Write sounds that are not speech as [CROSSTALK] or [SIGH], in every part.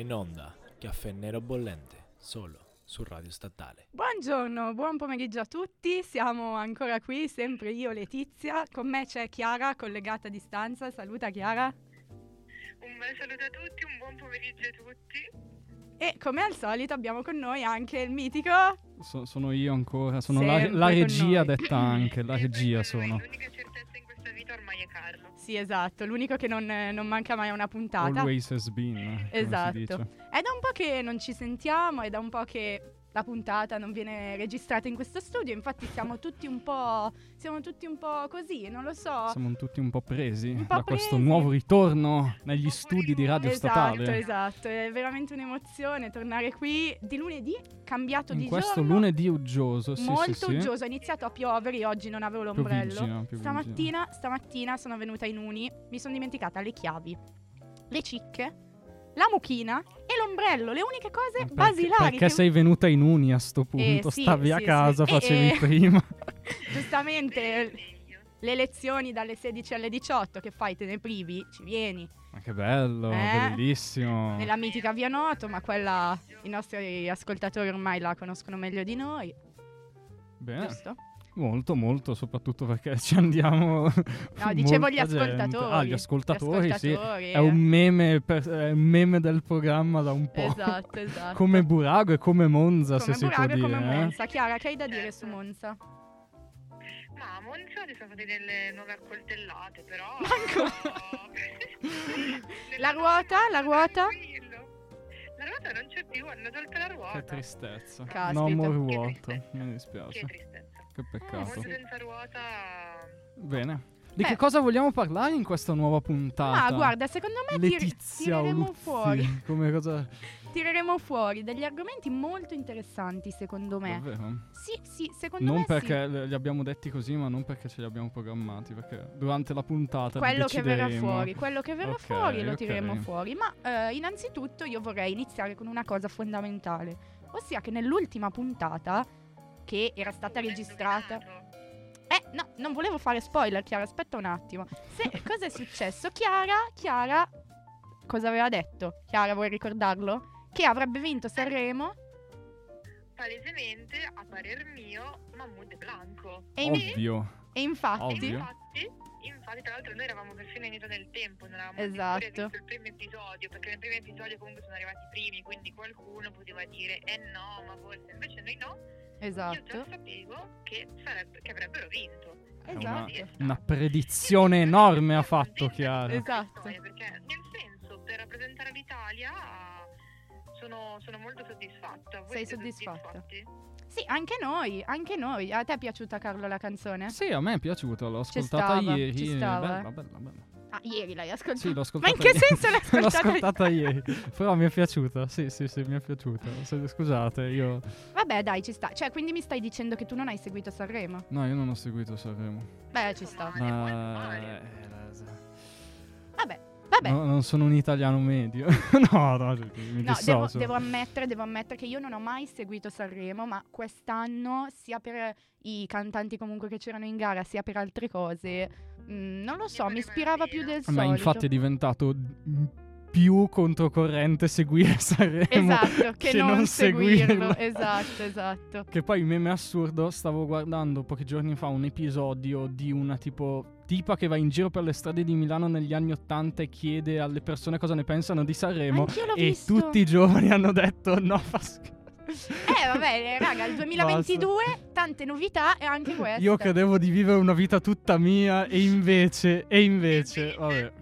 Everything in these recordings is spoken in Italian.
in onda Caffè Nero Bollente, solo su Radio Statale. Buongiorno, buon pomeriggio a tutti, siamo ancora qui, sempre io Letizia, con me c'è Chiara collegata a distanza, saluta Chiara. Un bel saluto a tutti, un buon pomeriggio a tutti. E come al solito abbiamo con noi anche il mitico... So- sono io ancora, sono la, la regia detta anche, la regia sono. L'unica Sì, esatto, l'unico che non, non manca mai a una puntata. Always has been. Esatto. È da un po' che non ci sentiamo, è da un po' che la puntata non viene registrata in questo studio, infatti siamo tutti un po'... siamo tutti un po' così, non lo so. Siamo tutti un po' presi Un po' da questo presi. nuovo ritorno negli studi di Radio Esatto, Statale. esatto, è veramente un'emozione tornare qui di lunedì, cambiato In di questo giorno. lunedì uggioso, sì, molto sì, sì. uggioso, ha iniziato a piovere, io oggi non avevo l'ombrello. Pioviggina, pioviggina. Stamattina, stamattina sono venuta in uni, mi sono dimenticata le chiavi, le cicche, la mucchina e l'ombrello, le uniche cose Ma perché, basilari. perché che- sei venuta in uni a sto punto? sì, Stavi a sì, casa, sì. facevi Eh, eh. prima. [LAUGHS] Giustamente le lezioni dalle 16 alle 18, che fai? Te ne privi? Ci vieni. Ma che bello, Eh? bellissimo. Nella mitica via Noto, ma quella i nostri ascoltatori ormai la conoscono meglio di noi, Bene, giusto? Molto, molto, soprattutto perché ci andiamo. [LAUGHS] [LAUGHS] No, dicevo gli ascoltatori. Ah, gli ascoltatori, Gli sì. ascoltatori, È un, eh. meme per- è un meme del programma da un po'. Esatto, [LAUGHS] esatto. come Burago e come Monza, Come se si può Burago e dire. come eh. Monza. Chiara, che hai da dire su Monza? Ma a Monza ci sono state delle nuove accoltellate, però... La ruota? La ruota? La ruota non c'è più, hanno tolto la ruota. Che tristezza. Caspita. No more Che tristezza. Mi Che dispiace. tristezza. Che peccato. Sì. senza ruota... Bene. Di Beh. che cosa vogliamo parlare in questa nuova puntata? Ah, guarda, secondo me tir- Letizia tireremo Uluzzi, fuori. [LAUGHS] Come cosa? Tireremo fuori degli argomenti molto interessanti, secondo me. Davvero? Sì, sì, secondo Non me perché le- li abbiamo detti così, ma non perché ce li abbiamo programmati. Perché durante la puntata sì. Quello che verrà fuori, quello che verrà Ok, fuori lo ok. tireremo fuori. Ma eh, innanzitutto io vorrei iniziare con una cosa fondamentale, ossia che nell'ultima puntata, che era stata registrata... Eh, no, non volevo fare spoiler, Chiara, aspetta un attimo. Se, [LAUGHS] cosa è successo? Chiara, Chiara, cosa aveva detto? Chiara, vuoi ricordarlo? Che avrebbe vinto Sanremo Palesemente, a parer mio, Mahmood è Blanco. e, Ovvio. e infatti... E Ovvio. infatti, infatti, tra l'altro noi eravamo perfino indietro nel tempo, non eravamo Esatto. visto il primo episodio, perché nel primo episodio comunque sono arrivati i primi, quindi qualcuno poteva dire eh no, ma forse invece noi no. Io Esatto. già sapevo che, sarebbe, che avrebbero vinto. È una, Esatto. una predizione enorme ha fatto Chiara. Esatto. storia, Perché nel senso, per rappresentare l'Italia sono, sono molto soddisfatta. Voi Sei soddisfatta? Sì, anche noi, anche noi. A te è piaciuta Carlo la canzone? Sì, a me è piaciuta, l'ho Ci ascoltata stava, ieri. ci stava, Bella, eh. bella, bella. Ah, ieri l'hai ascoltata? Sì, l'ho Ma ascoltata in che ieri. senso l'hai [LAUGHS] L'ho ascoltata? ascoltata ieri. Però mi è piaciuta. Sì, sì, sì, mi è piaciuta. Se- Scusate, io. Vabbè, dai, ci sta. Cioè, quindi mi stai dicendo che tu non hai seguito Sanremo? No, io non ho seguito Sanremo. Beh, ci sta. Ma. male. eh, la- Vabbè, vabbè. No, non sono un italiano medio. [LAUGHS] no, no, mi No, devo, devo ammettere, devo ammettere che io non ho mai seguito Sanremo, ma quest'anno, sia per i cantanti comunque che c'erano in gara, sia per altre cose, mh, non lo so, mi ispirava più del Ma solito. infatti è diventato mm, più controcorrente seguire [LAUGHS] Sanremo. Esatto, [LAUGHS] che, che non, non seguirlo. seguirlo. Esatto, esatto. Che poi meme assurdo, stavo guardando pochi giorni fa un episodio di una tipo tipa che va in giro per le strade di Milano negli anni Ottanta e chiede alle persone cosa ne pensano di Sanremo e visto. tutti i giovani [LAUGHS] hanno detto no fa schifo. Eh, vabbè, raga, il 2022, tante novità e anche questa. Io credevo di vivere una vita tutta mia e [LAUGHS] invece, e invece, vabbè.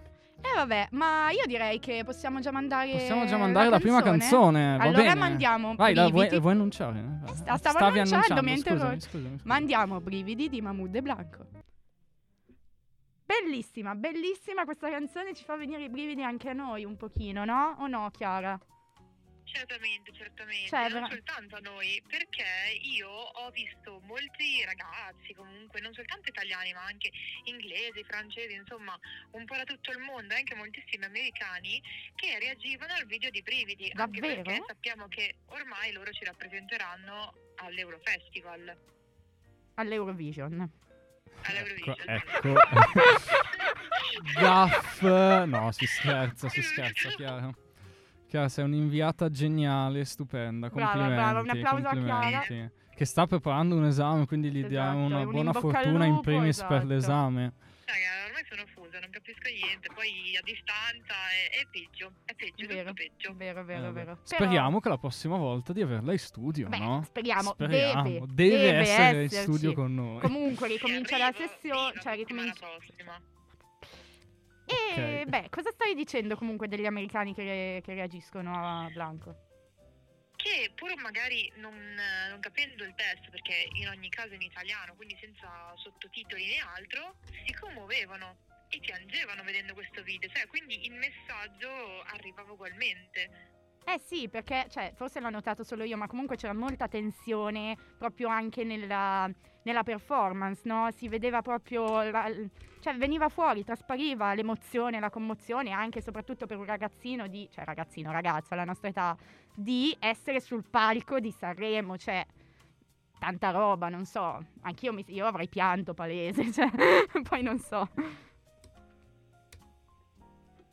Eh, vabbè, ma io direi che possiamo già mandare Possiamo già mandare la, prima canzone, va allora bene. mandiamo Vai, la vuoi, vuoi annunciare? Eh, sta- stavo Stavi annunciando, mi interrompi. scusami, scusami. Mandiamo brividi di Mahmood e Blanco. Bellissima, bellissima questa canzone, ci fa venire i brividi anche a noi un pochino, no? O no, Chiara? Certamente, certamente. Cioè, non soltanto a noi, perché io ho visto molti ragazzi, comunque, non soltanto italiani, ma anche inglesi, francesi, insomma, un po' da tutto il mondo, anche moltissimi americani, che reagivano al video di Brividi. Anche Davvero? perché sappiamo che ormai loro ci rappresenteranno all'Eurofestival. All'Eurovision. Ecco, ecco. [LAUGHS] Gaff. No, si scherza, si scherza, Chiara. Chiara, sei un'inviata geniale, stupenda. Brava, Complimenti. brava, un applauso a Chiara. complimenti. Che sta preparando un esame, quindi gli diamo Esatto, una un buona in fortuna in lupo, primis per esatto. l'esame. Raga, ormai sono fusa, non capisco niente. Poi a distanza è, è peggio, è peggio, Vero. tutto peggio. Vero, Eh, vero, vabbè. vero. Però- Speriamo che la prossima volta di averla in studio, Beh, no? speriamo, Speriamo. deve, Deve deve essere in esserci. studio con noi. Comunque Sì, ricomincia la arrivo, sessione, arrivo cioè ricomincia... prossima. E Ok. beh, cosa stavi dicendo comunque degli americani che, re- che reagiscono a Blanco? Che pur magari non, non capendo il testo, perché in ogni caso in italiano, quindi senza sottotitoli né altro, si commuovevano e piangevano vedendo questo video. Cioè, quindi il messaggio arrivava ugualmente. Eh sì, perché cioè, forse l'ho notato solo io, ma comunque c'era molta tensione proprio anche nella, nella performance, no? Si vedeva proprio, la- cioè veniva fuori, traspariva l'emozione, la commozione, anche e soprattutto per un ragazzino di, cioè ragazzino, ragazzo alla nostra età, di essere sul palco di Sanremo, cioè tanta roba, non so, anch'io mi, io avrei pianto palese, [LAUGHS] cioè, poi non so.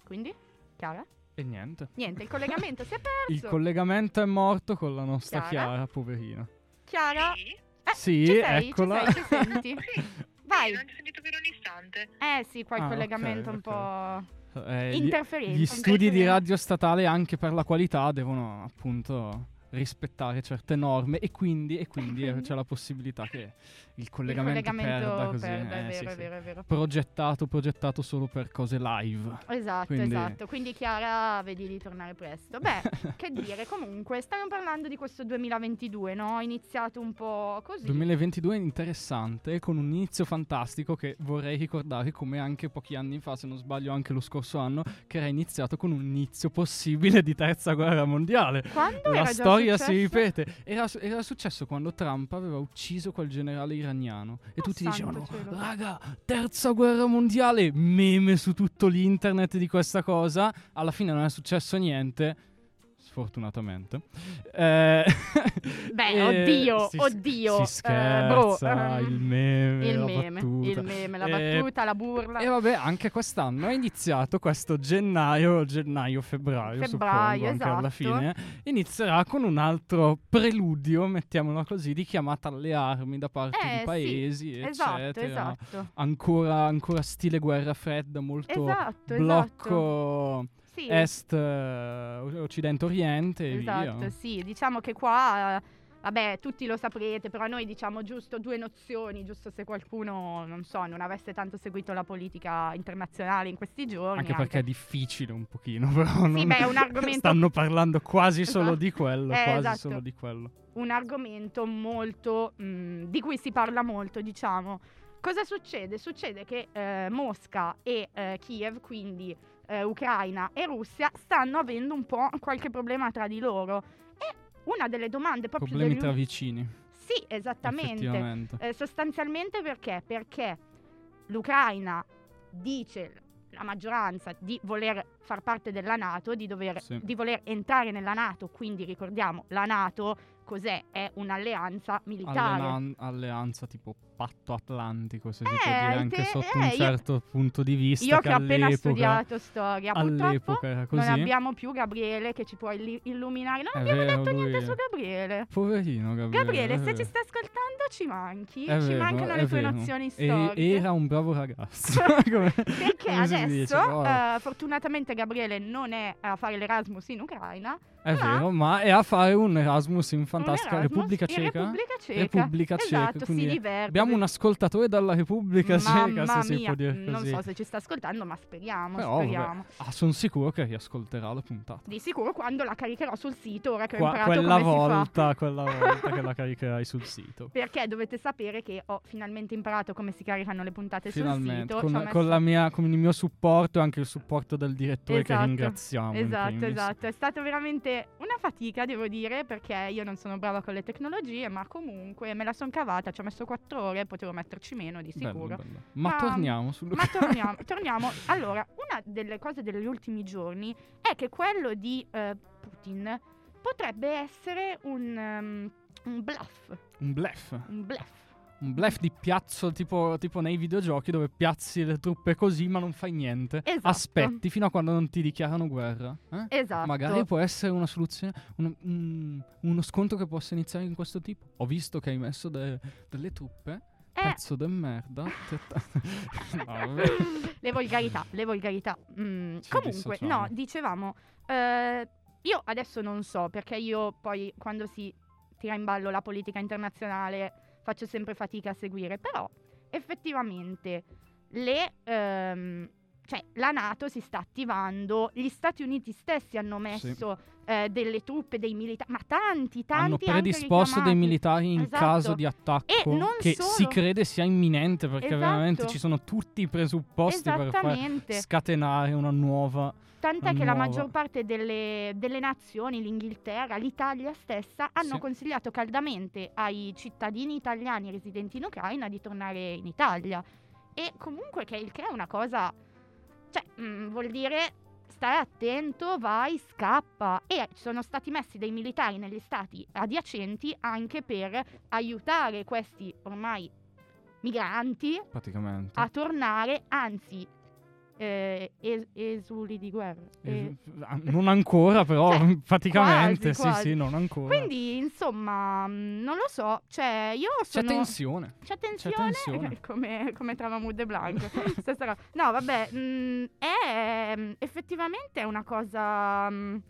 Quindi, Chiara? E niente. Niente, il collegamento si è [LAUGHS] perso. Il collegamento è morto con la nostra Chiara? Chiara, poverina. Chiara, Sì? eh, Sì, ci sei, eccola. Ci sei, ci senti? [LAUGHS] Sì. Vai. Non ti ho sentito per un istante. Eh sì, qua il Ah, collegamento ok, un ok. po' Eh, gli- interferente. Gli studi di radio statale anche per la qualità devono appunto rispettare certe norme e quindi, e quindi eh, c'è la possibilità che il Il collegamento, collegamento perda così. perda, è eh, vero, sì, è sì. vero, è vero. Progettato, progettato solo per cose live. Esatto, Quindi- esatto. Quindi Chiara, vedi di tornare presto. Beh, [LAUGHS] che dire, comunque, stiamo parlando di questo 2022, no? È iniziato un po' così. 2022 è interessante, con un inizio fantastico che vorrei ricordare come anche pochi anni fa, se non sbaglio anche lo scorso anno, che era iniziato con un inizio possibile di terza guerra mondiale. Quando La storia si ripete. Era, era successo quando Trump aveva ucciso quel generale iraniano. E Oh, tutti dicevano: cielo. Raga, terza guerra mondiale. Meme su tutto l'internet di questa cosa. Alla fine non è successo niente. Sfortunatamente. Eh, [LAUGHS] Beh, oddio, si- oddio. Si eh, bro, scherza, ehm, il meme, il la meme, battuta. il meme, la Eh, battuta, la burla. E vabbè, anche quest'anno è iniziato questo gennaio, gennaio-febbraio, Febbraio, suppongo, anche alla esatto. fine. Inizierà con un altro preludio, mettiamolo così, di chiamata alle armi da parte Eh, di sì, paesi, esatto, eccetera. esatto. Ancora, ancora stile guerra fredda, molto Esatto, esatto. Sì. est, eh, occidente-oriente e Esatto, via. sì, diciamo che qua, eh, vabbè, tutti lo saprete, però noi diciamo giusto due nozioni, giusto se qualcuno, non so, non avesse tanto seguito la politica internazionale in questi giorni. Anche perché è difficile un pochino, [LAUGHS] però non- beh, è un argomento- stanno parlando quasi solo Esatto. di quello, Eh, quasi esatto. solo di quello. un argomento molto mh, di cui si parla molto, diciamo. Cosa succede? Succede che eh, Mosca e eh, Kiev, quindi eh, Ucraina e Russia, stanno avendo un po' qualche problema tra di loro. E una delle domande proprio Problemi degli tra vicini, Sì, esattamente. Eh, sostanzialmente perché? Perché l'Ucraina dice la maggioranza di voler far parte della Nato, di, dover- Sì. di voler entrare nella Nato, quindi ricordiamo la Nato cos'è? È un'alleanza militare. Allean- alleanza tipo patto atlantico, se si Eh, può dire, anche te- sotto eh, un io- certo punto di vista. Io che che ho appena studiato storia, purtroppo non abbiamo più Gabriele che ci può illi- illuminare. Non È abbiamo vero, detto niente è- su Gabriele. Poverino Gabriele. Gabriele, se vero. ci stai ascoltando ci manchi, È ci vero, mancano le tue nozioni E- storiche. era un bravo ragazzo. [LAUGHS] Come- Perché come si adesso, oh, eh, fortunatamente, Gabriele non è a fare l'Erasmus in Ucraina, è là- vero, ma è a fare un Erasmus in fantastica Erasmus Repubblica Ceca. Repubblica Ceca. Repubblica Ceca, Esatto, si diverte. Abbiamo un ascoltatore dalla Repubblica Ceca, se si mia, può dire non così. so se ci sta ascoltando, ma speriamo, Però, speriamo. ah, sono sicuro che riascolterà la puntata. Di sicuro quando la caricherò sul sito, ora che ho Qua- imparato quella come si fa. volta, [LAUGHS] quella volta che la caricherai sul sito. Perché dovete sapere che ho finalmente imparato come si caricano le puntate Finalmente, sul sito. con, ho con messo- mia- con il mio supporto e anche il supporto del direttore che Esatto, ringraziamo. in Esatto, esatto. È stata veramente una fatica, devo dire, perché io non sono brava con le tecnologie, ma comunque me la sono cavata. Ci ho messo quattro ore, potevo metterci meno di Bello, sicuro. bello. Ma, Ma- torniamo sul Ma [LAUGHS] torniamo, torniamo. Allora, una delle cose degli ultimi giorni è che quello di eh, Putin potrebbe essere un, um, un bluff. un bluff. Un bluff. Un blef di piazzo tipo, tipo nei videogiochi dove piazzi le truppe così ma non fai niente. Esatto. Aspetti fino a quando non ti dichiarano guerra. eh? Esatto. Magari può essere una soluzione, un- un- uno scontro che possa iniziare in questo tipo. Ho visto che hai messo de- delle truppe. Eh. Pezzo de merda. [LAUGHS] No, [LAUGHS] le volgarità, le volgarità. Mm, comunque, no, dicevamo, eh, io adesso non so, perché io poi quando si tira in ballo la politica internazionale faccio sempre fatica a seguire, però effettivamente le... ehm, cioè, la Nato si sta attivando, gli Stati Uniti stessi hanno messo eh, delle truppe, dei militari, ma tanti, tanti Hanno predisposto dei militari in Esatto. caso di attacco che solo. si crede sia imminente perché Esatto. veramente ci sono tutti i presupposti per far scatenare una nuova Tant'è che la nuova. maggior parte delle, delle nazioni, l'Inghilterra, l'Italia stessa, hanno Sì. consigliato caldamente ai cittadini italiani residenti in Ucraina di tornare in Italia. E comunque che il che è una cosa, cioè mm, vuol dire stai attento, vai, scappa. E sono stati messi dei militari negli stati adiacenti anche per aiutare questi ormai migranti a tornare, anzi, eh, es- esuli di guerra. Eh, Eh, ah, non ancora, però Cioè, [LAUGHS] praticamente, quasi, sì, quasi. sì, non ancora. quindi, insomma, mh, non lo so, cioè, io C'è sono... tensione. C'è tensione, tensione. [LAUGHS] come, come tra Mahmood e Blanco. No, vabbè, mh, è mh, effettivamente è una cosa... mh,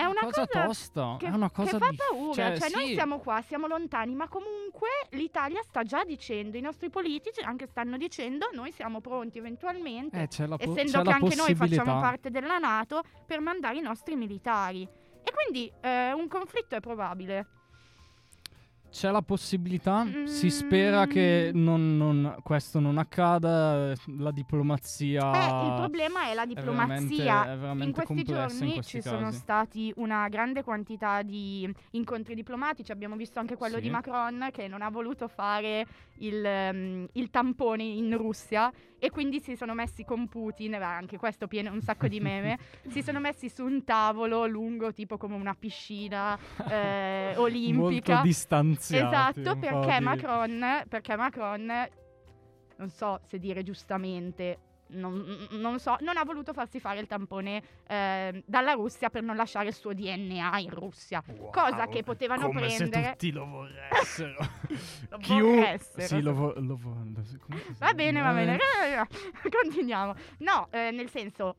è una cosa, cosa tosta, che, è una che cosa fa di- paura. cioè, Cioè, noi sì, siamo qua, siamo lontani, ma comunque l'Italia sta già dicendo, i nostri politici anche stanno dicendo, noi siamo pronti eventualmente eh, po- essendo che anche noi facciamo parte della Nato, per mandare i nostri militari. E quindi eh, un conflitto è probabile. C'è la possibilità, si spera Mm. che non- non- questo non accada, la diplomazia... Eh, il problema è la è veramente, diplomazia. è In veramente questi complessa in giorni questi ci sono casi. stati una grande quantità di incontri diplomatici. Abbiamo visto anche quello Sì. di Macron che non ha voluto fare il, ehm, il tampone in Russia e quindi si sono messi con Putin, anche questo pieno un sacco di meme, [LAUGHS] si sono messi su un tavolo lungo tipo come una piscina eh, [LAUGHS] olimpica. Molto distanziati. Esatto, perché di- Macron, perché Macron, non so se dire giustamente, non, non so, non ha voluto farsi fare il tampone eh, dalla Russia per non lasciare il suo DNA in Russia. cosa che potevano come prendere- se tutti lo vorressero. [LAUGHS] Lo vorressero, Sì, lo, vo- lo vo- Va bene, va bene. Eh, [LAUGHS] Continuiamo. No, eh, nel senso,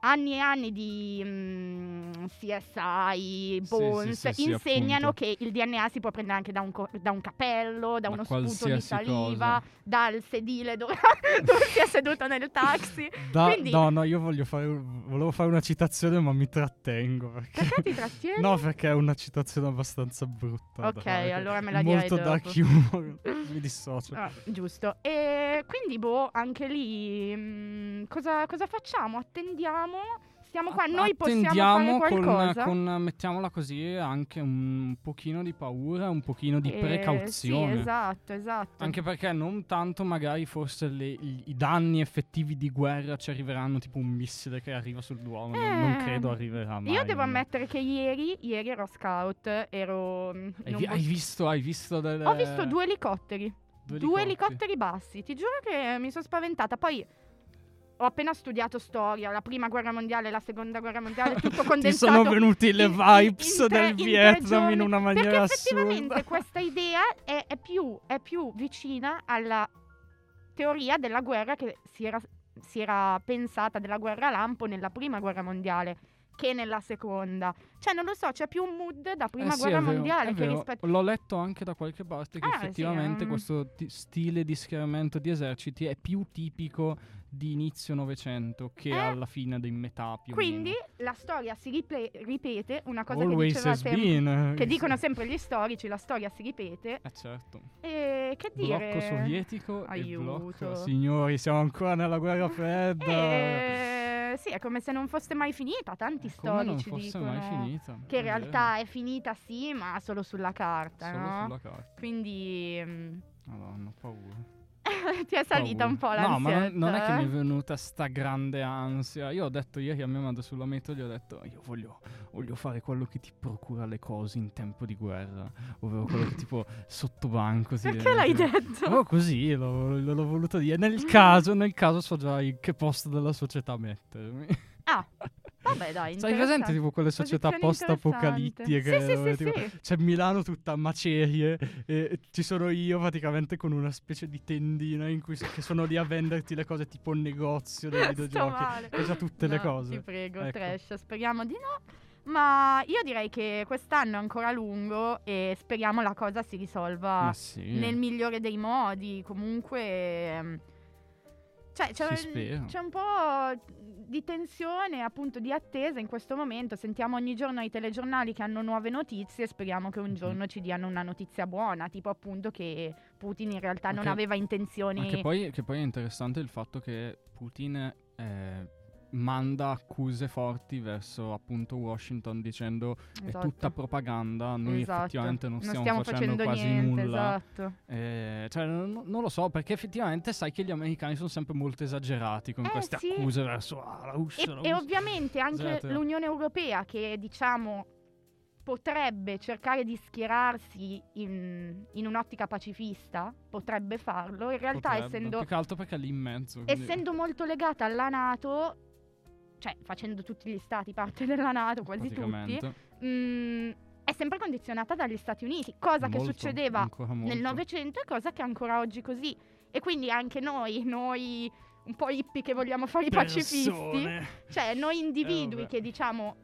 anni e anni di mm, CSI, Bones, sì, sì, insegnano appunto. che il DNA si può prendere anche da un, co- da un capello, da Da uno sputo di saliva, cosa. dal sedile dove, [LAUGHS] dove si è seduto nel taxi. [LAUGHS] Da- Quindi- No, no, io voglio fare, volevo fare una citazione, ma mi trattengo. Perché... Perché ti trattieni? [LAUGHS] No, perché è una citazione abbastanza brutta. Ok, dai, allora me la dirai Molto dopo. dark humor. mi dissocio. Ah, giusto. E quindi, boh, anche lì, mm, cosa, cosa facciamo? Attendiamo? Stiamo qua, noi possiamo Attendiamo fare con, qualcosa? con, mettiamola così, anche un pochino di paura, un pochino di Eh, precauzione. Sì, esatto, esatto. Anche perché non tanto magari forse le- i, i danni effettivi di guerra ci arriveranno tipo un missile che arriva sul Duomo. non, non Eh, credo arriverà mai. Io devo ammettere che ieri, ieri ero scout, ero... mm, Hai, vi- hai visto, hai visto delle... Ho visto due elicotteri, due due elicotteri. elicotteri bassi, ti giuro che mi sono spaventata. Poi ho appena studiato storia, la prima guerra mondiale, la seconda guerra mondiale, [LAUGHS] tutto Ti condensato. sono venuti le in- in- vibes in del in tre Vietnam in una maniera Perché effettivamente assurda. questa idea è, è più, è più vicina alla teoria della guerra che si era, si era pensata della guerra lampo nella prima guerra mondiale che nella seconda. Cioè, non lo so, c'è più un mood da prima Eh sì, guerra vero, mondiale che rispetto. L'ho letto anche da qualche parte che Ah, sì, effettivamente ehm. questo ti- stile di schieramento di eserciti è più tipico di inizio Novecento che Eh. alla fine dei metà più Quindi la storia si riple- ripete, una cosa che Always diceva has sempre. been. Che dicono sempre gli storici, la storia si ripete. Eh certo. E che dire? Blocco sovietico e Aiuto. blocco... Signori, siamo ancora nella guerra fredda. Eh, sì, è come se non fosse mai finita. Tanti non storici fosse dicono mai finita. che in vero. realtà è finita sì, ma solo sulla carta, Solo no? sulla carta. Quindi mm, Madonna, ho paura. [LAUGHS] Ti è salita un po' l'ansia. No, ma non, non è che mi è venuta sta grande ansia. Io ho detto ieri a mia madre sulla metro, gli ho detto io voglio, voglio fare quello che ti procura le cose in tempo di guerra, ovvero quello che tipo [LAUGHS] sotto banco. Sì, Perché l'hai detto? Oh, così l'ho, l'ho voluto dire. Nel caso, nel caso so già in che posto della società mettermi. Ah, [LAUGHS] vabbè dai, Sai presente tipo quelle società post-apocalittiche che Sì, sì, sì, tipo, sì. c'è Milano tutta a macerie e ci sono io praticamente con una specie di tendina in cui s- che sono lì a venderti le cose tipo un negozio dei [LAUGHS] videogiochi. Ho già tutte le No, cose. Ti prego, Ecco. trash. Speriamo di no. Ma io direi che quest'anno è ancora lungo e speriamo la cosa si risolva sì. nel migliore dei modi. Comunque. Cioè, c'è, spera. c'è un po' di tensione, appunto, di attesa in questo momento. Sentiamo ogni giorno i telegiornali che hanno nuove notizie. Speriamo che un Mhm. giorno ci diano una notizia buona, tipo appunto che Putin in realtà non Anche- aveva intenzioni. Ma che poi, che poi è interessante il fatto che Putin eh, manda accuse forti verso appunto Washington dicendo è Esatto. tutta propaganda, noi Esatto. effettivamente non, non stiamo, facendo, quasi niente, nulla. Esatto. Eh, cioè, non, non lo so, perché effettivamente sai che gli americani sono sempre molto esagerati con Eh, queste sì. accuse verso ah, la Russia. E, la e Russia. ovviamente anche Esatto. l'Unione Europea che diciamo potrebbe cercare di schierarsi in, in un'ottica pacifista, potrebbe farlo, in realtà Potrebbe, essendo, Più che altro perché è lì in mezzo. quindi- essendo molto legata alla Nato, cioè facendo tutti gli stati parte della Nato, quasi tutti, praticamente. mm, è sempre condizionata dagli Stati Uniti, cosa che Molto, succedeva ancora molto. nel Novecento e cosa che è ancora oggi così. E quindi anche noi, noi un po' hippie che vogliamo fare i pacifisti, cioè noi individui Eh, che diciamo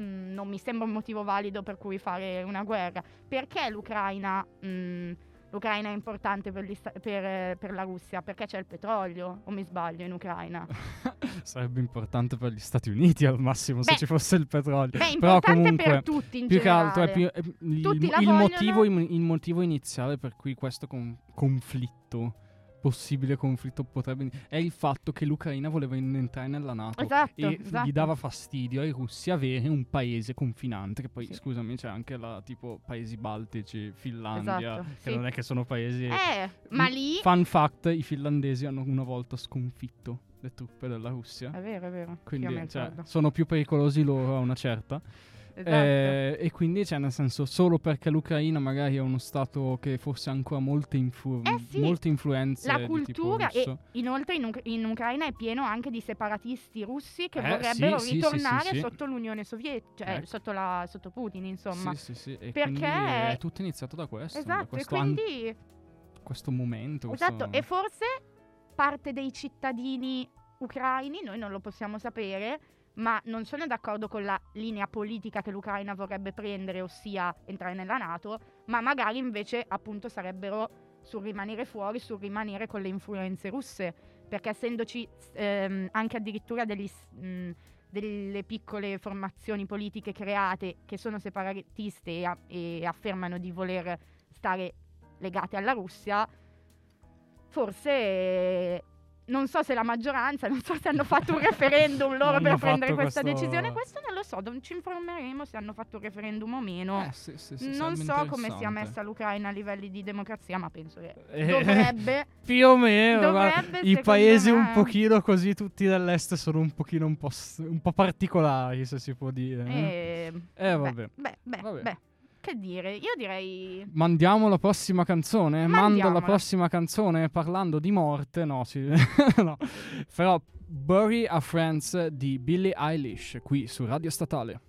"Mm, non mi sembra un motivo valido per cui fare una guerra. Perché l'Ucraina, mm, l'Ucraina è importante per, per, eh, per la Russia? Perché c'è il petrolio, o mi sbaglio, in Ucraina? [LAUGHS] Sarebbe importante per gli Stati Uniti al massimo se Beh, ci fosse il petrolio. Beh, Però comunque per tutti in più che altro è generale. più, è il, la il vogliono. motivo, il motivo iniziale per cui questo con- conflitto possibile conflitto potrebbe è il fatto che l'Ucraina voleva entrare nella Nato Esatto, e esatto. gli dava fastidio ai russi avere un paese confinante che poi Sì. scusami c'è anche la tipo paesi baltici Finlandia Esatto, che sì. non è che sono paesi Eh, ma lì... Fun fact, i finlandesi hanno una volta sconfitto le truppe della Russia. È vero, è vero. Quindi cioè, sono più pericolosi loro a una certa. Esatto. Eh, e quindi, cioè, nel senso, solo perché l'Ucraina magari è uno stato che forse ha ancora molte, influ- Eh sì, molte influenze. La cultura e inoltre in, Uc- in Ucraina è pieno anche di separatisti russi che Eh, vorrebbero sì, ritornare sì, sotto l'Unione Sovietica, cioè Ecco. sotto, la- sotto Putin, insomma. Sì, sì, sì. E Perché- è tutto iniziato da questo. da Esatto, e questo, an- quindi questo momento. esatto, questo- e forse parte dei cittadini ucraini, noi non lo possiamo sapere, ma non sono d'accordo con la linea politica che l'Ucraina vorrebbe prendere, ossia entrare nella Nato, ma magari invece appunto sarebbero sul rimanere fuori, sul rimanere con le influenze russe, perché essendoci ehm, anche addirittura degli mh, delle piccole formazioni politiche create che sono separatiste e, e affermano di voler stare legate alla Russia, forse eh, non so se la maggioranza, non so se hanno fatto un referendum loro Hanno per prendere questa questo- decisione, questo non lo so, non ci informeremo se hanno fatto un referendum o meno. Eh, sì, sì, sì, non so come sia messa l'Ucraina a livelli di democrazia, ma penso che Eh, dovrebbe. [LAUGHS] Più o meno, Dovrebbe, i paesi un me. pochino così, tutti dell'est, sono un pochino un po', s- un po' particolari, se si può dire. Eh, Eh, beh, vabbè. Beh, beh, Vabbè. beh, che dire, io direi... Mandiamo la prossima canzone? Mando la prossima canzone parlando di morte. No, sì. [LAUGHS] no. Però Bury a Friends di Billie Eilish qui su Radio Statale.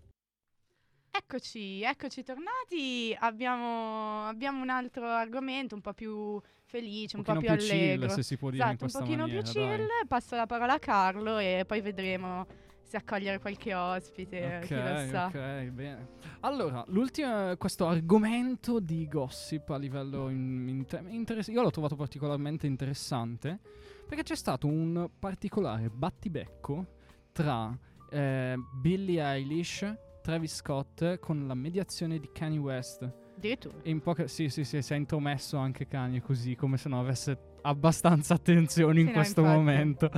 Eccoci, eccoci tornati. Abbiamo, abbiamo un altro argomento un po' più felice, un, Un po' più più chill, allegro. se si può dire in esatto, un questa pochino maniera. più dai. chill. Passo la parola a Carlo e poi vedremo se accogliere qualche ospite, chi lo Ok, bene. Allora, l'ultimo, questo argomento di gossip a livello in- inter- interess- io l'ho trovato particolarmente interessante perché c'è stato un particolare battibecco tra eh, Billie Eilish, Travis Scott con la mediazione di Kanye West. Addirittura. In poche, sì, sì, sì, si è intromesso anche Kanye così, come se non avesse abbastanza attenzione in Sì, no, questo infatti. momento.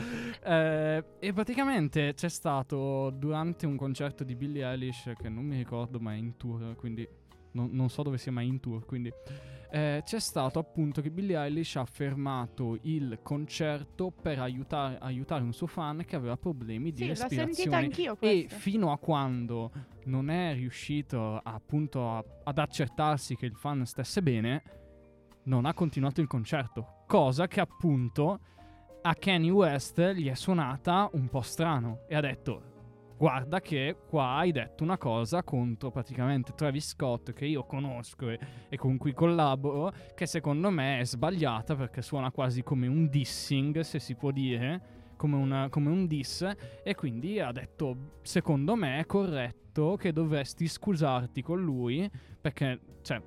Eh, e praticamente c'è stato durante un concerto di Billie Eilish, che non mi ricordo, ma è in tour, quindi non, non so dove sia mai in tour, quindi eh, c'è stato appunto che Billie Eilish ha fermato il concerto per aiutare, aiutare un suo fan che aveva problemi di Sì, sentita respirazione e fino a quando non è riuscito appunto a- ad accertarsi che il fan stesse bene, non ha continuato il concerto. Cosa che appunto a Kanye West gli è suonata un po' strano e ha detto guarda che qua hai detto una cosa contro praticamente Travis Scott che io conosco e, e con cui collaboro che secondo me è sbagliata perché suona quasi come un dissing se si può dire come, una- come un diss e quindi ha detto secondo me è corretto che dovresti scusarti con lui perché cioè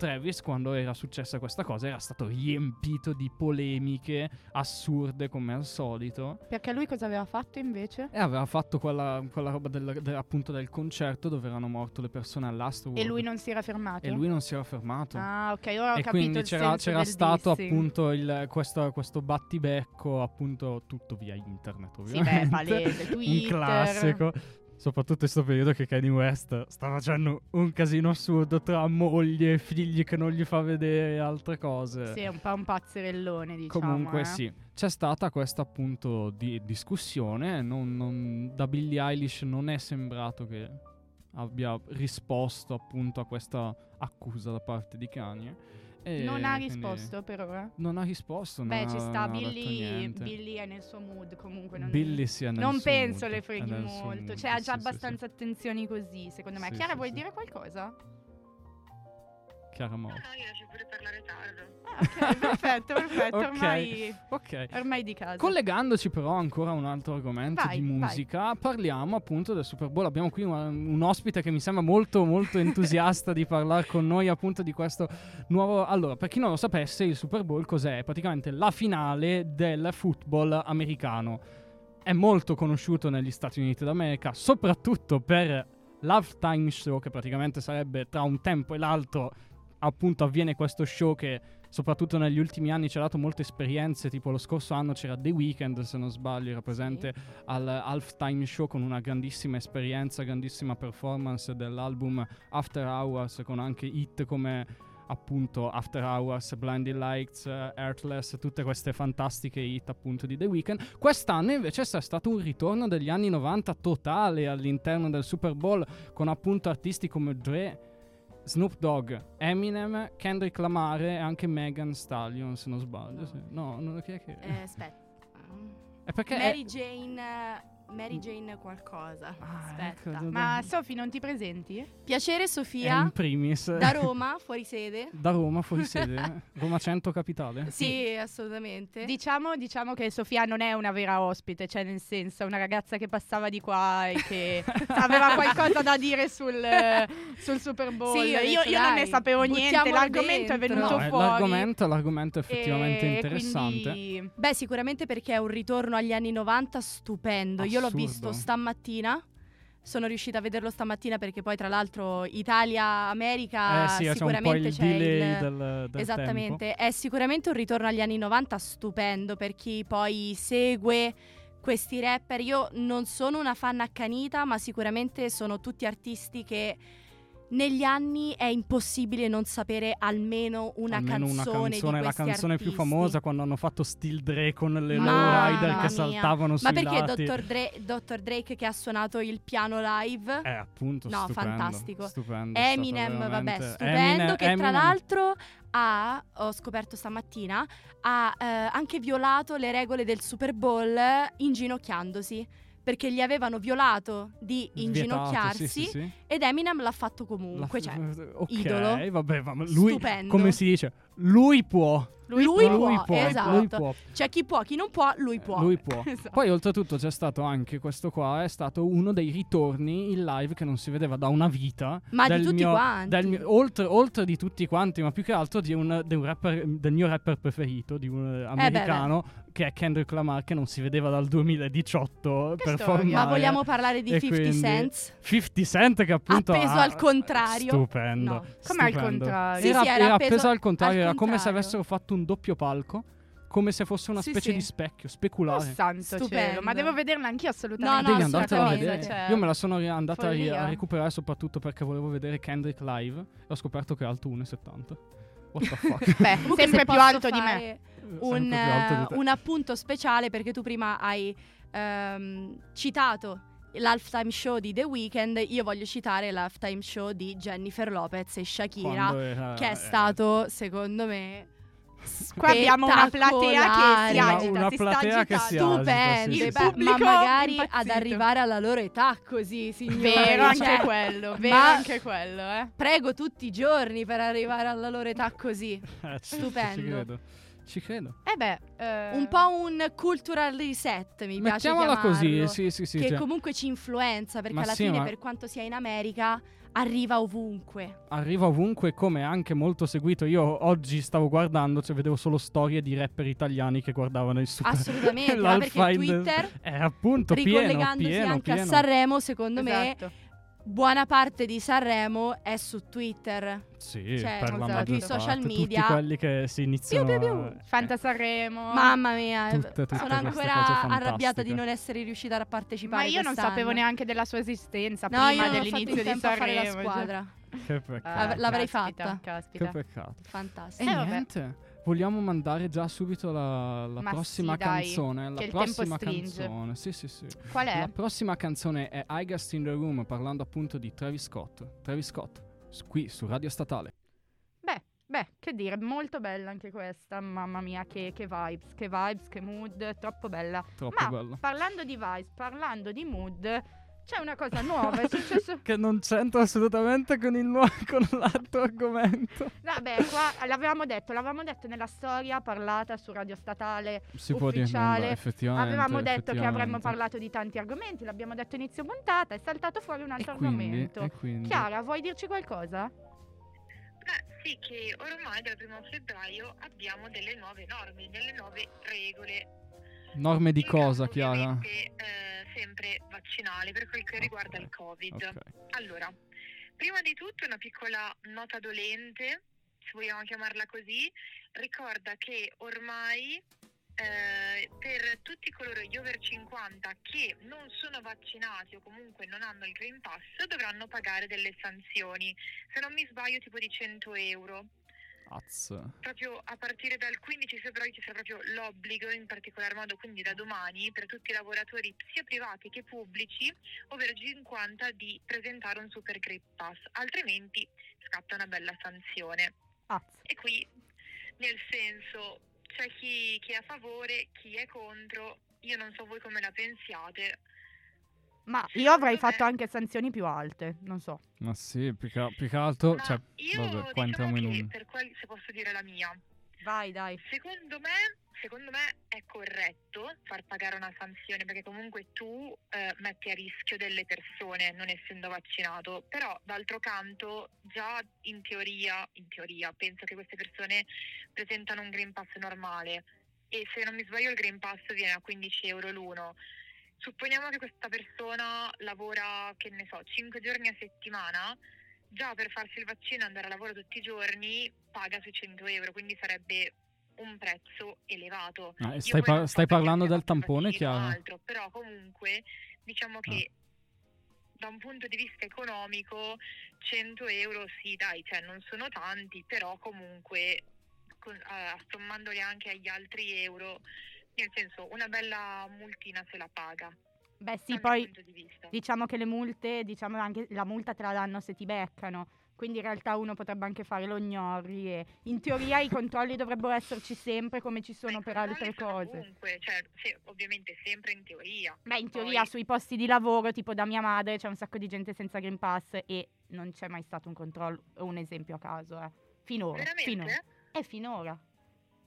Travis quando era successa questa cosa era stato riempito di polemiche assurde come al solito Perché lui cosa aveva fatto invece? e aveva fatto quella, quella roba del, del- appunto del concerto dove erano morte le persone all'astro E lui non si era fermato? e lui non si era fermato Ah, ok, ora ho e capito quindi c'era, c'era stato dissing. appunto il- questo, questo battibecco appunto tutto via internet Sì, ovviamente beh, palese, [LAUGHS] un Twitter. classico soprattutto in questo periodo che Kanye West sta facendo un casino assurdo tra moglie e figli che non gli fa vedere altre cose Sì, è un po' un pazzerellone, diciamo. Comunque eh. sì, c'è stata questa appunto di discussione, non- non- da Billie Eilish non è sembrato che abbia risposto appunto a questa accusa da parte di Kanye. E Non ha risposto per ora. Non ha risposto, Beh, non ci ha- sta, ha Billy. Billy è nel suo mood comunque. Non, Billy sia nel non penso mood, le freghi molto. mood, Cioè, ha sì, già sì, sì. abbastanza attenzioni così, secondo me. Sì, Chiara, sì, vuoi sì. dire qualcosa? Chiara No, Mo. no, io lascio pure parlare tardi. Ah, ok, [LAUGHS] perfetto, perfetto. Ok. Ormai, Ok. ormai di casa. Collegandoci però ancora a un altro argomento Vai, di vai. musica, parliamo appunto del Super Bowl. Abbiamo qui un, un ospite che mi sembra molto molto [LAUGHS] entusiasta di parlare con noi appunto di questo nuovo... Allora, per chi non lo sapesse, il Super Bowl cos'è? È praticamente la finale del football americano. È molto conosciuto negli Stati Uniti d'America, soprattutto per l'halftime show, che praticamente sarebbe tra un tempo e l'altro appunto avviene questo show che soprattutto negli ultimi anni ci ha dato molte esperienze, tipo lo scorso anno c'era The Weeknd, se non sbaglio, era presente al halftime show con una grandissima esperienza, grandissima performance dell'album After Hours con anche hit come appunto After Hours, Blinding Lights, Heartless, tutte queste fantastiche hit appunto di The Weeknd. Quest'anno invece c'è stato un ritorno degli anni 90 totale all'interno del Super Bowl con appunto artisti come Dre, Snoop Dogg, Eminem, Kendrick Lamar e anche Megan Stallion, se non sbaglio. sì. No, non chi è che... Eh, aspetta. è perché... è- Mary Jane. Eh, Mary Jane qualcosa. Ah, Aspetta. ecco, Ma Sofi, non ti presenti? Piacere è Sofia. in primis. Da Roma, fuori sede. [LAUGHS] Da Roma, fuori sede. Roma 100 capitale. Sì, assolutamente. Diciamo, diciamo che Sofia non è una vera ospite, cioè nel senso è una ragazza che passava di qua e che [LAUGHS] aveva qualcosa da dire sul, sul Super Bowl. Sì, io, io non ne sapevo niente, buttiamolo l'argomento è dentro. venuto No, eh, fuori. l'argomento, l'argomento è effettivamente e interessante. quindi- Beh, sicuramente perché è un ritorno agli anni 90 stupendo. Io l'ho Assurdo. visto stamattina. Sono riuscita a vederlo stamattina perché poi tra l'altro Italia-America eh sì, c'è sicuramente il c'è il... del, del Esattamente, è sicuramente un ritorno agli anni 90 stupendo per chi poi segue questi rapper. Io non sono una fan accanita, ma sicuramente sono tutti artisti che negli anni è impossibile non sapere almeno una Almeno canzone una canzone, la canzone più artisti. famosa quando hanno fatto Steel Dre con le lowrider mia. che saltavano Ma sui perché. Dr. Dre- Dr. Drake che ha suonato il piano live? Eh, appunto, No, stupendo, fantastico. stupendo, Eminem, vabbè, stupendo, Eminem- che tra Eminem- l'altro ha, ho scoperto stamattina, ha eh, anche violato le regole del Super Bowl inginocchiandosi. Perché gli avevano violato di Vietato, inginocchiarsi sì, sì, sì. ed Eminem l'ha fatto comunque. f- cioè, ok, idolo. vabbè, ma lui, Stupendo. come si dice, lui può. Lui, può, può, esatto. lui può. C'è chi può, chi non può, lui può. Lui può. [LAUGHS] Esatto. Poi oltretutto c'è stato anche questo qua, è stato uno dei ritorni in live che non si vedeva da una vita. Ma di tutti mio- quanti. mio- oltre, oltre di tutti quanti, ma più che altro di un, di un rapper, del mio rapper preferito, di un eh, beh, americano, che è Kendrick Lamar, che non si vedeva dal 2018 Che per storia. formare. Ma vogliamo parlare di E 50 quindi- Cent? 50 Cent che appunto Appeso ha- al contrario. Stupendo. No. Come al contrario? Sì, era, sì, era era appeso appeso al contrario, al era come se contrario. avessero fatto un doppio palco. come se fosse una Sì, specie sì. di specchio, Oh speculare. santo Stupendo. cielo, ma devo vederla anch'io assolutamente. No, no, Devi andartela a assolutamente, vedere. cioè, Io me la sono andata a, ri- a recuperare soprattutto perché volevo vedere Kendrick live e ho scoperto che è alto 1,70. What the fuck? [LAUGHS] Beh, sempre se più alto di me. Un, più alto di te. un appunto speciale perché tu prima hai ehm, citato l'halftime show di The Weeknd, io voglio citare l'halftime show di Jennifer Lopez e Shakira, era- che è eh, stato, secondo me, Qua abbiamo una platea che si agita, Una si platea sta che si agitando. agita, Stupendo, sì, Il sì, beh, sì. pubblico ma magari ad impazzito. arrivare alla loro età così, signori. Vero anche cioè, quello, vero ma- anche quello, eh. Prego tutti i giorni per arrivare alla loro età così. [LAUGHS] Eh, Stupendo. Ci credo. Ci credo. Eh beh, eh, Un po' un cultural reset, mi piace Mettiamola così, chiamarlo, sì, sì, sì. che cioè, comunque ci influenza perché Ma alla sì, fine ma- per quanto sia in America arriva ovunque. arriva ovunque come anche molto seguito. Io oggi stavo guardando, cioè vedevo solo storie di rapper italiani che guardavano il super Assolutamente, [LAUGHS] ma perché Twitter Eh, appunto, pieno, ricollegandosi pieno, anche pieno. a Sanremo, secondo me esatto. Buona parte di Sanremo è su Twitter. Sì, Cioè, per la esatto. maggior Sui social media. Tutti quelli che si iniziano Piu, piu, più. a- Fanta Sanremo. Mamma mia, Tutte- tutte sono ancora arrabbiata di non essere riuscita a partecipare Ma io non quest'anno. sapevo neanche della sua esistenza No, io prima non dell'inizio in di Sanremo. cioè. squadra. Che peccato. Ah, L'avrei caspita, fatta. che Caspita. peccato. E Fantastico. Eh, vabbè. Vogliamo mandare già subito la, la Ma prossima sì, dai, canzone. La prossima canzone. Sì, sì, sì. Qual è? La prossima canzone è I Guest in the Room, parlando appunto di Travis Scott. Travis Scott, qui su Radio Statale. Beh, beh, che dire, molto bella anche questa. Mamma mia, che, che vibes, che vibes, che mood, troppo bella. Troppo Ma bello. parlando di vibes, parlando di mood, c'è una cosa nuova, è successo... [LAUGHS] Che non c'entra assolutamente con, il nuovo, [LAUGHS] con l'altro argomento. Vabbè, qua l'avevamo detto, l'avevamo detto nella storia parlata su Radio Statale. Si può dire, Ufficiale. no, effettivamente. Avevamo detto che avremmo parlato di tanti argomenti, l'abbiamo detto inizio puntata, è saltato fuori un altro e quindi, argomento. e quindi. Chiara, vuoi dirci qualcosa? Beh, sì, che ormai dal primo febbraio abbiamo delle nuove norme, delle nuove regole. Norme di In cosa, campo, Chiara? Eh, sempre vaccinale per quel che riguarda Ok, il Covid. Ok. Allora, prima di tutto una piccola nota dolente, se vogliamo chiamarla così, ricorda che ormai eh, per tutti coloro gli over 50 che non sono vaccinati o comunque non hanno il Green Pass dovranno pagare delle sanzioni, se non mi sbaglio tipo di 100 euro. Az. Proprio a partire dal 15 febbraio ci sarà proprio l'obbligo, in particolar modo quindi da domani, per tutti i lavoratori sia privati che pubblici, over 50, di presentare un Super Green Pass, altrimenti scatta una bella sanzione. Ah, E qui, nel senso, c'è chi, chi è a favore, chi è contro, io non so voi come la pensiate. Ma io avrei fatto anche sanzioni più alte, non so. Ma sì, più che, più che altro. Ma Cioè, io vabbè, qua diciamo che, per qual- se posso dire la mia, Vai, dai. Secondo me, secondo me è corretto far pagare una sanzione perché comunque tu eh, metti a rischio delle persone non essendo vaccinato, però d'altro canto già in teoria, in teoria penso che queste persone presentano un Green Pass normale e se non mi sbaglio il Green Pass viene a 15 euro l'uno. Supponiamo che questa persona lavora, che ne so, 5 giorni a settimana, già per farsi il vaccino e andare a lavoro tutti i giorni paga sui 100 euro, quindi sarebbe un prezzo elevato. Ah, stai, par- stai parlando del tampone, vaccino o Chiara? altro, però comunque diciamo che da un punto di vista economico 100 euro sì dai, cioè non sono tanti, però comunque con- eh, assommandoli anche agli altri euro, nel senso una bella multina se la paga. Beh sì, poi di diciamo che le multe, diciamo anche la multa te la danno se ti beccano. Quindi in realtà uno potrebbe anche fare lo gnorri e in teoria i controlli dovrebbero esserci sempre come ci sono i per altre cose. Ovunque, cioè, sì, ovviamente sempre in teoria. Beh, in Poi- teoria sui posti di lavoro, tipo da mia madre, c'è un sacco di gente senza Green Pass e non c'è mai stato un controllo, un esempio a caso, eh. Finora, finora. Veramente? E finora.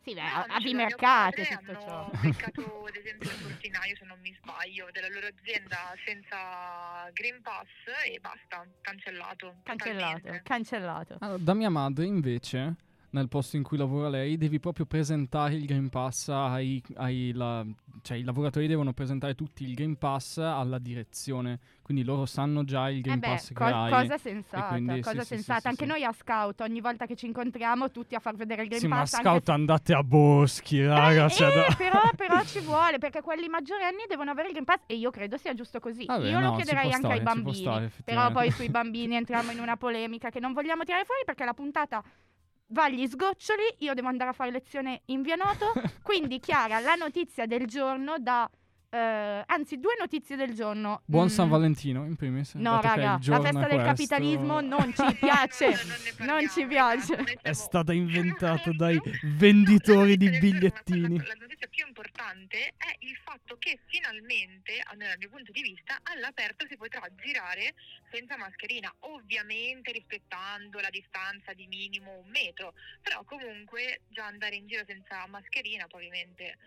Sì, beh, No, a- mio mercato e tutto ciò. hanno [LAUGHS] beccato ad esempio il portinaio se non mi sbaglio della loro azienda senza Green Pass e basta, cancellato. Cancellato, totalmente. cancellato. Allora, da mia madre invece nel posto in cui lavora lei, devi proprio presentare il Green Pass ai, ai la- cioè i lavoratori devono presentare tutti il Green Pass alla direzione, quindi loro sanno già il Green Eh beh, Pass che co- hai. cosa sensata, quindi cosa sì, sensata. sì, Anche sì. noi a Scout, ogni volta che ci incontriamo, tutti a far vedere il Green Sì, ma Pass. anche scout se- andate a boschi, raga. Eh, cioè, eh, da- però, [LAUGHS] però ci vuole, perché quelli maggiorenni devono avere il Green Pass e io credo sia giusto così. Vabbè, io no, lo chiederei anche stare, ai bambini. stare, però poi sui [LAUGHS] bambini entriamo in una polemica che non vogliamo tirare fuori perché la puntata va agli sgoccioli, io devo andare a fare lezione in via Noto. [LAUGHS] Quindi Chiara, la notizia del giorno da... eh, anzi, due notizie del giorno. Buon Mm, San Valentino, in primis. No, raga, la festa del capitalismo non ci piace. [LAUGHS] Non ci piace. È stata inventata dai venditori di bigliettini. La, notizia più importante è il fatto che finalmente, almeno dal mio punto di vista, all'aperto si potrà girare senza mascherina, ovviamente rispettando la distanza di minimo un metro, però comunque già andare in giro senza mascherina, poi ovviamente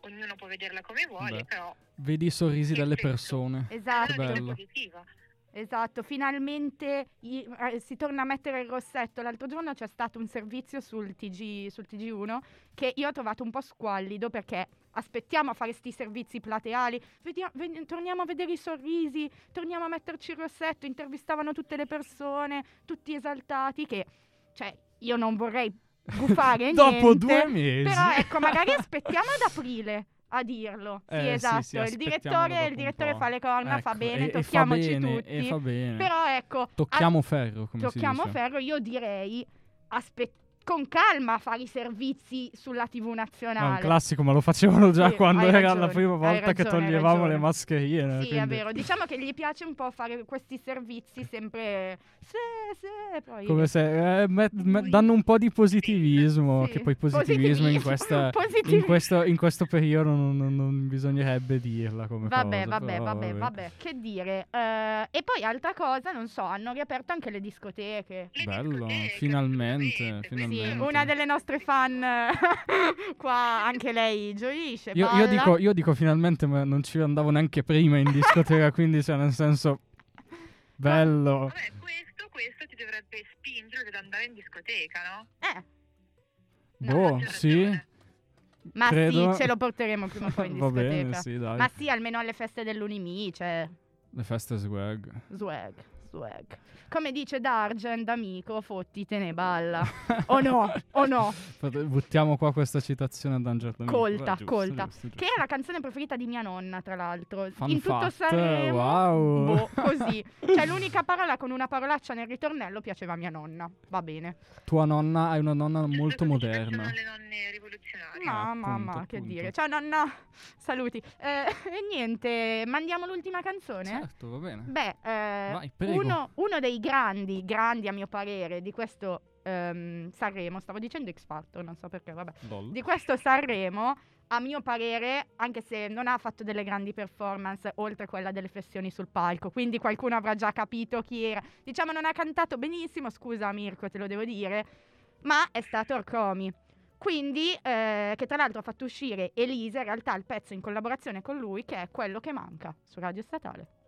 ognuno può vederla come vuole, Beh. però Vedi i sorrisi Che delle persone. Esatto. è una bello. positiva. Esatto, finalmente i- eh, si torna a mettere il rossetto. L'altro giorno c'è stato un servizio sul, TG, sul TG1 che io ho trovato un po' squallido perché aspettiamo a fare sti servizi plateali, vedia- ve- torniamo a vedere i sorrisi, torniamo a metterci il rossetto, intervistavano tutte le persone, tutti esaltati che, cioè, io non vorrei buffare [LAUGHS] Dopo niente, due mesi. Però ecco, magari [LAUGHS] aspettiamo ad aprile a dirlo. Sì, Eh, sì, esatto. sì, il aspettiamolo direttore, il direttore fa le corna, fa Ecco, bene, e- e fa tocchiamoci bene, tutti. E fa bene. Però ecco, Tocchiamo ferro, come tocchiamo ferro, io direi aspe- con calma a fare i servizi sulla TV Ma è un nazionale. classico, ma lo facevano già Sì, quando era ragione, la prima volta che ragione, hai toglievamo le mascherine. sì, è quindi- vero. Diciamo che gli piace un po' fare questi servizi sempre. Sì, sì, poi. Come se eh, met- me- danno un po' di positivismo, Sì, che poi positivismo in, positivismo, questa, [LAUGHS] in, positivismo. questo, in questo periodo non, non- non bisognerebbe dirla come Vabbè, cosa. vabbè, però vabbè, vabbè, che dire. Eh, e poi altra cosa, non so, hanno riaperto anche le discoteche. Le Bello, discoteche, finalmente, quindi- Sì, una delle nostre fan [LAUGHS] qua, anche lei gioisce. Io, io dico, io dico finalmente, ma non ci andavo neanche prima in discoteca, quindi cioè, nel senso... Bello. Vabbè, questo, questo ti dovrebbe spingere ad andare in discoteca, no? Eh, No, Boh, maggior sì. ma Credo- sì, ce lo porteremo prima o poi in [LAUGHS] Va discoteca. bene, sì, dai. Ma sì, almeno alle feste dell'Unimi, cioè, Le feste swag. swag, swag. Come dice Dargen, amico, fottitene balla. [LAUGHS] o no, o no. Buttiamo qua questa citazione a Danger D'Amico. Colta, Beh, giusto, colta. giusto, giusto. Che è la canzone preferita di mia nonna, tra l'altro. Fun in tutto fact, Sanremo. wow. boh, [LAUGHS] così. Cioè, l'unica parola con una parolaccia nel ritornello piaceva a mia nonna. Va bene. Tua nonna, hai una nonna molto moderna. piacciono le nonne rivoluzionarie. Ma, appunto, mamma, che appunto. dire. Ciao nonna, saluti. Eh, [LAUGHS] e niente, mandiamo l'ultima canzone? Certo, va bene. Beh, eh, Vai, prego. Uno, uno dei grandi, grandi a mio parere di questo ehm, Sanremo, stavo dicendo X Factor, non so perché, vabbè. Lol. Di questo Sanremo, a mio parere, anche se non ha fatto delle grandi performance, oltre quella delle flessioni sul palco, quindi qualcuno avrà già capito chi era. Diciamo non ha cantato benissimo, scusa Mirko, te lo devo dire, ma è stato Orcomi. Quindi, eh, che tra l'altro ha fatto uscire Elisa, in realtà il pezzo in collaborazione con lui, che è quello che manca su Radio Statale.